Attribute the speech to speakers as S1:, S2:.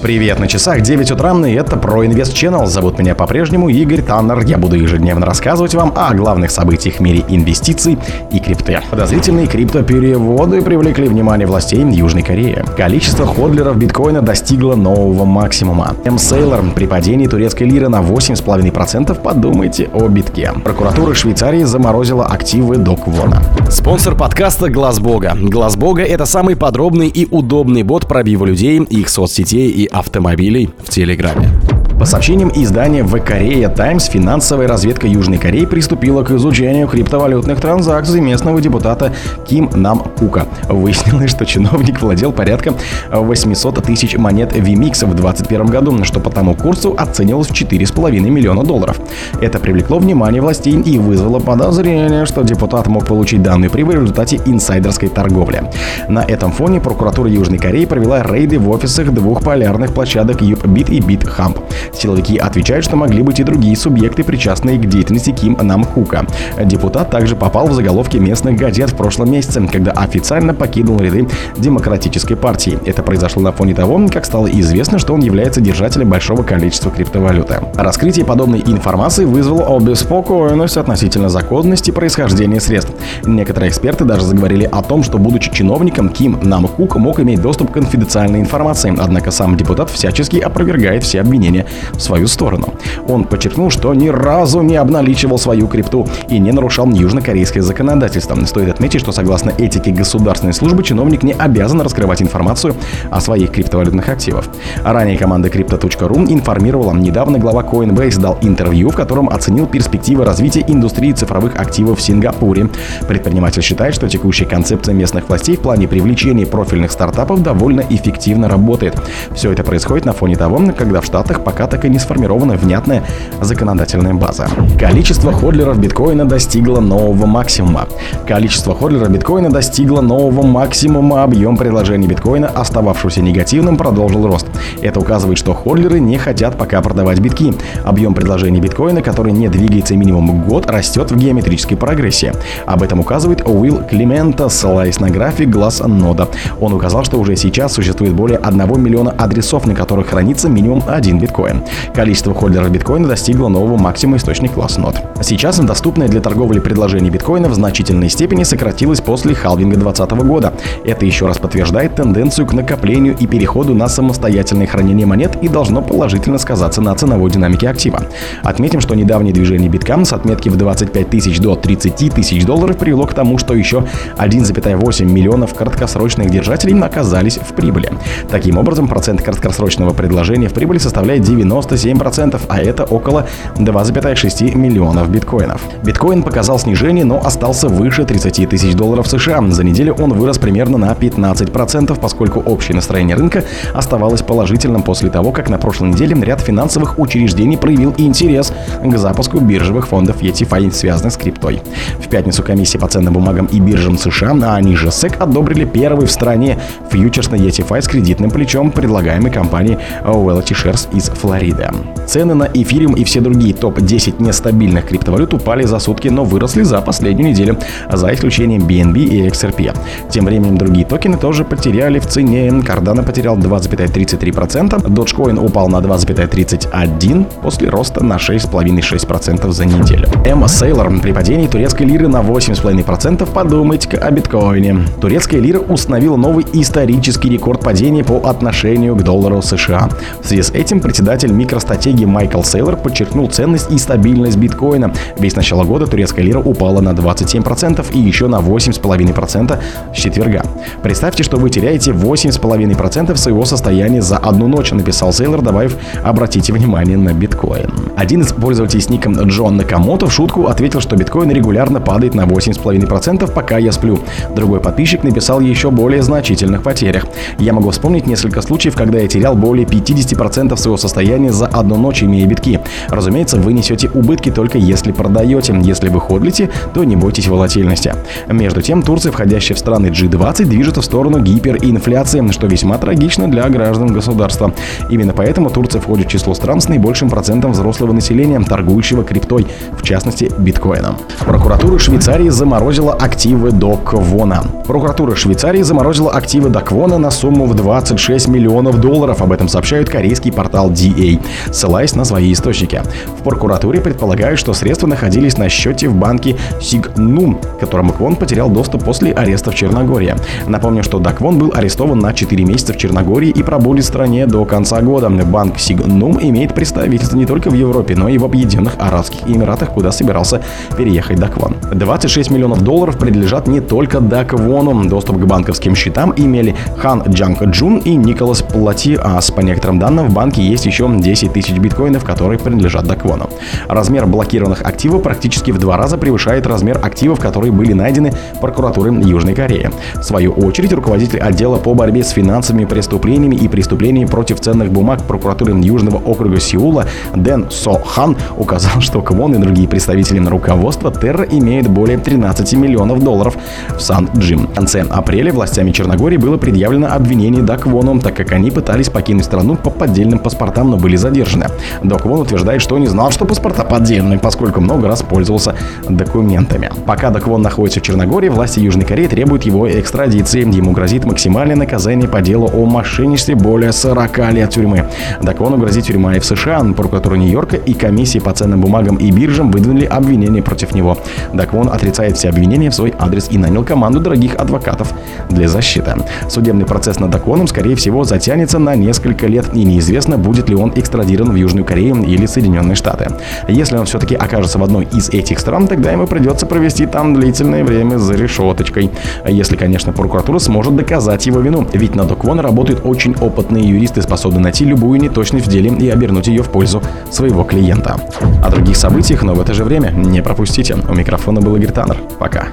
S1: Привет, на часах 9 утра, и это про Инвест Channel. Зовут меня по-прежнему Игорь Таннер. Я буду ежедневно рассказывать вам о главных событиях в мире инвестиций и крипты. Подозрительные криптопереводы привлекли внимание властей Южной Кореи. Количество ходлеров биткоина достигло нового максимума. М. Сейлор при падении турецкой лиры на 8,5% подумайте о битке. Прокуратура Швейцарии заморозила активы Доквона. Спонсор подкаста Глаз Бога. Глаз Бога это самый подробный и удобный бот пробива людей, их соцсетей и автомобилей в Телеграме. По сообщениям издания в Корея Таймс, финансовая разведка Южной Кореи приступила к изучению криптовалютных транзакций местного депутата Ким Нам Кука. Выяснилось, что чиновник владел порядка 800 тысяч монет VMix в 2021 году, что по тому курсу оценивалось в 4,5 миллиона долларов. Это привлекло внимание властей и вызвало подозрение, что депутат мог получить данную прибыль в результате инсайдерской торговли. На этом фоне прокуратура Южной Кореи провела рейды в офисах двух полярных площадок YouBit и BitHump. Силовики отвечают, что могли быть и другие субъекты, причастные к деятельности Ким Нам Хука. Депутат также попал в заголовки местных газет в прошлом месяце, когда официально покинул ряды Демократической партии. Это произошло на фоне того, как стало известно, что он является держателем большого количества криптовалюты. Раскрытие подобной информации вызвало обеспокоенность относительно законности происхождения средств. Некоторые эксперты даже заговорили о том, что, будучи чиновником, Ким Нам Хук мог иметь доступ к конфиденциальной информации, однако сам депутат всячески опровергает все обвинения в свою сторону. Он подчеркнул, что ни разу не обналичивал свою крипту и не нарушал южнокорейское законодательство. Стоит отметить, что согласно этике государственной службы чиновник не обязан раскрывать информацию о своих криптовалютных активах. Ранее команда Crypto.ru информировала, недавно глава Coinbase дал интервью, в котором оценил перспективы развития индустрии цифровых активов в Сингапуре. Предприниматель считает, что текущая концепция местных властей в плане привлечения профильных стартапов довольно эффективно работает. Все это происходит на фоне того, когда в Штатах пока так и не сформирована внятная законодательная база. Количество ходлеров биткоина достигло нового максимума. Количество ходлеров биткоина достигло нового максимума. Объем предложений биткоина, остававшегося негативным, продолжил рост. Это указывает, что ходлеры не хотят пока продавать битки. Объем предложений биткоина, который не двигается минимум год, растет в геометрической прогрессии. Об этом указывает Уилл Климента, ссылаясь на график глаз нода. Он указал, что уже сейчас существует более 1 миллиона адресов, на которых хранится минимум один биткоин. Количество холдеров биткоина достигло нового максимума источник класс нот. Сейчас доступное для торговли предложение биткоина в значительной степени сократилось после халвинга 2020 года. Это еще раз подтверждает тенденцию к накоплению и переходу на самостоятельное хранение монет и должно положительно сказаться на ценовой динамике актива. Отметим, что недавнее движение биткам с отметки в 25 тысяч до 30 тысяч долларов привело к тому, что еще 1,8 миллионов краткосрочных держателей оказались в прибыли. Таким образом, процент краткосрочного предложения в прибыли составляет 90 97%, а это около 2,6 миллионов биткоинов. Биткоин показал снижение, но остался выше 30 тысяч долларов США. За неделю он вырос примерно на 15%, поскольку общее настроение рынка оставалось положительным после того, как на прошлой неделе ряд финансовых учреждений проявил интерес к запуску биржевых фондов ETFI, связанных с криптой. В пятницу комиссия по ценным бумагам и биржам США, а они же SEC, одобрили первый в стране фьючерсный ETFI с кредитным плечом, предлагаемый компанией Wealthy Shares из Флориды. Флорида. Цены на эфириум и все другие топ-10 нестабильных криптовалют упали за сутки, но выросли за последнюю неделю, за исключением BNB и XRP. Тем временем другие токены тоже потеряли в цене. Cardano потерял 2,33%, Dogecoin упал на 2,31% после роста на 6,5-6% за неделю. M Sailor при падении турецкой лиры на 8,5% подумайте о биткоине. Турецкая лира установила новый исторический рекорд падения по отношению к доллару США. В связи с этим председатель Руководитель микростратегии Майкл Сейлор подчеркнул ценность и стабильность биткоина. Ведь с начала года турецкая лира упала на 27% и еще на 8,5% с четверга. Представьте, что вы теряете 8,5% своего состояния за одну ночь, написал Сейлор, добавив «обратите внимание на биткоин». Один из пользователей с ником Джон Накамото в шутку ответил, что биткоин регулярно падает на 8,5%, пока я сплю. Другой подписчик написал еще более значительных потерях. Я могу вспомнить несколько случаев, когда я терял более 50% своего состояния состояние за одну ночь, имея битки. Разумеется, вы несете убытки только если продаете. Если вы ходлите, то не бойтесь волатильности. Между тем, Турция, входящая в страны G20, движется в сторону гиперинфляции, что весьма трагично для граждан государства. Именно поэтому Турция входит в число стран с наибольшим процентом взрослого населения, торгующего криптой, в частности биткоином. Прокуратура Швейцарии заморозила активы до Квона. Прокуратура Швейцарии заморозила активы до Квона на сумму в 26 миллионов долларов. Об этом сообщает корейский портал DA, ссылаясь на свои источники. В прокуратуре предполагают, что средства находились на счете в банке Sygnum, которому Квон потерял доступ после ареста в Черногории. Напомню, что До Квон был арестован на 4 месяца в Черногории и пробудет в стране до конца года. Банк Sygnum имеет представительство не только в Европе, но и в Объединенных Арабских Эмиратах, куда собирался переехать До Квон. 26 миллионов долларов принадлежат не только До Квону. Доступ к банковским счетам имели Хан Джанг Джун и Николас Платиас. По некоторым данным, в банке есть еще 10 тысяч биткоинов, которые принадлежат До Квону. Размер блокированных активов практически в два раза превышает размер активов, которые были найдены прокуратурой Южной Кореи. В свою очередь, руководитель отдела по борьбе с финансовыми преступлениями и преступлениями против ценных бумаг прокуратуры Южного округа Сеула Дэн Со Хан указал, что Квон и другие представители руководства Терра имеют более 13 миллионов долларов в Сан-Джим. В конце апреля властями Черногории было предъявлено обвинение Даквону, так как они пытались покинуть страну по поддельным паспортам, но были задержаны. Доквон утверждает, что не знал, что паспорта поддельные, поскольку много раз пользовался документами. Пока Доквон находится в Черногории, власти Южной Кореи требуют его экстрадиции. Ему грозит максимальное наказание по делу о мошенничестве более 40 лет тюрьмы. Доквону грозит тюрьма и в США. Прокуратура Нью-Йорка и комиссии по ценным бумагам и биржам выдвинули обвинения против него. Даквон отрицает все обвинения в свой адрес и нанял команду дорогих адвокатов для защиты. Судебный процесс над Даквоном, скорее всего, затянется на несколько лет, и неизвестно, будет ли он экстрадирован в Южную Корею или Соединенные Штаты. Если он все-таки окажется в одной из этих стран, тогда ему придется провести там длительное время за решеточкой. Если, конечно, прокуратура сможет доказать его вину. Ведь на Доквон работают очень опытные юристы, способные найти любую неточность в деле и обернуть ее в пользу своего клиента. О других событиях, но в это же время не пропустите. У микрофона был Игорь Таннер. Пока.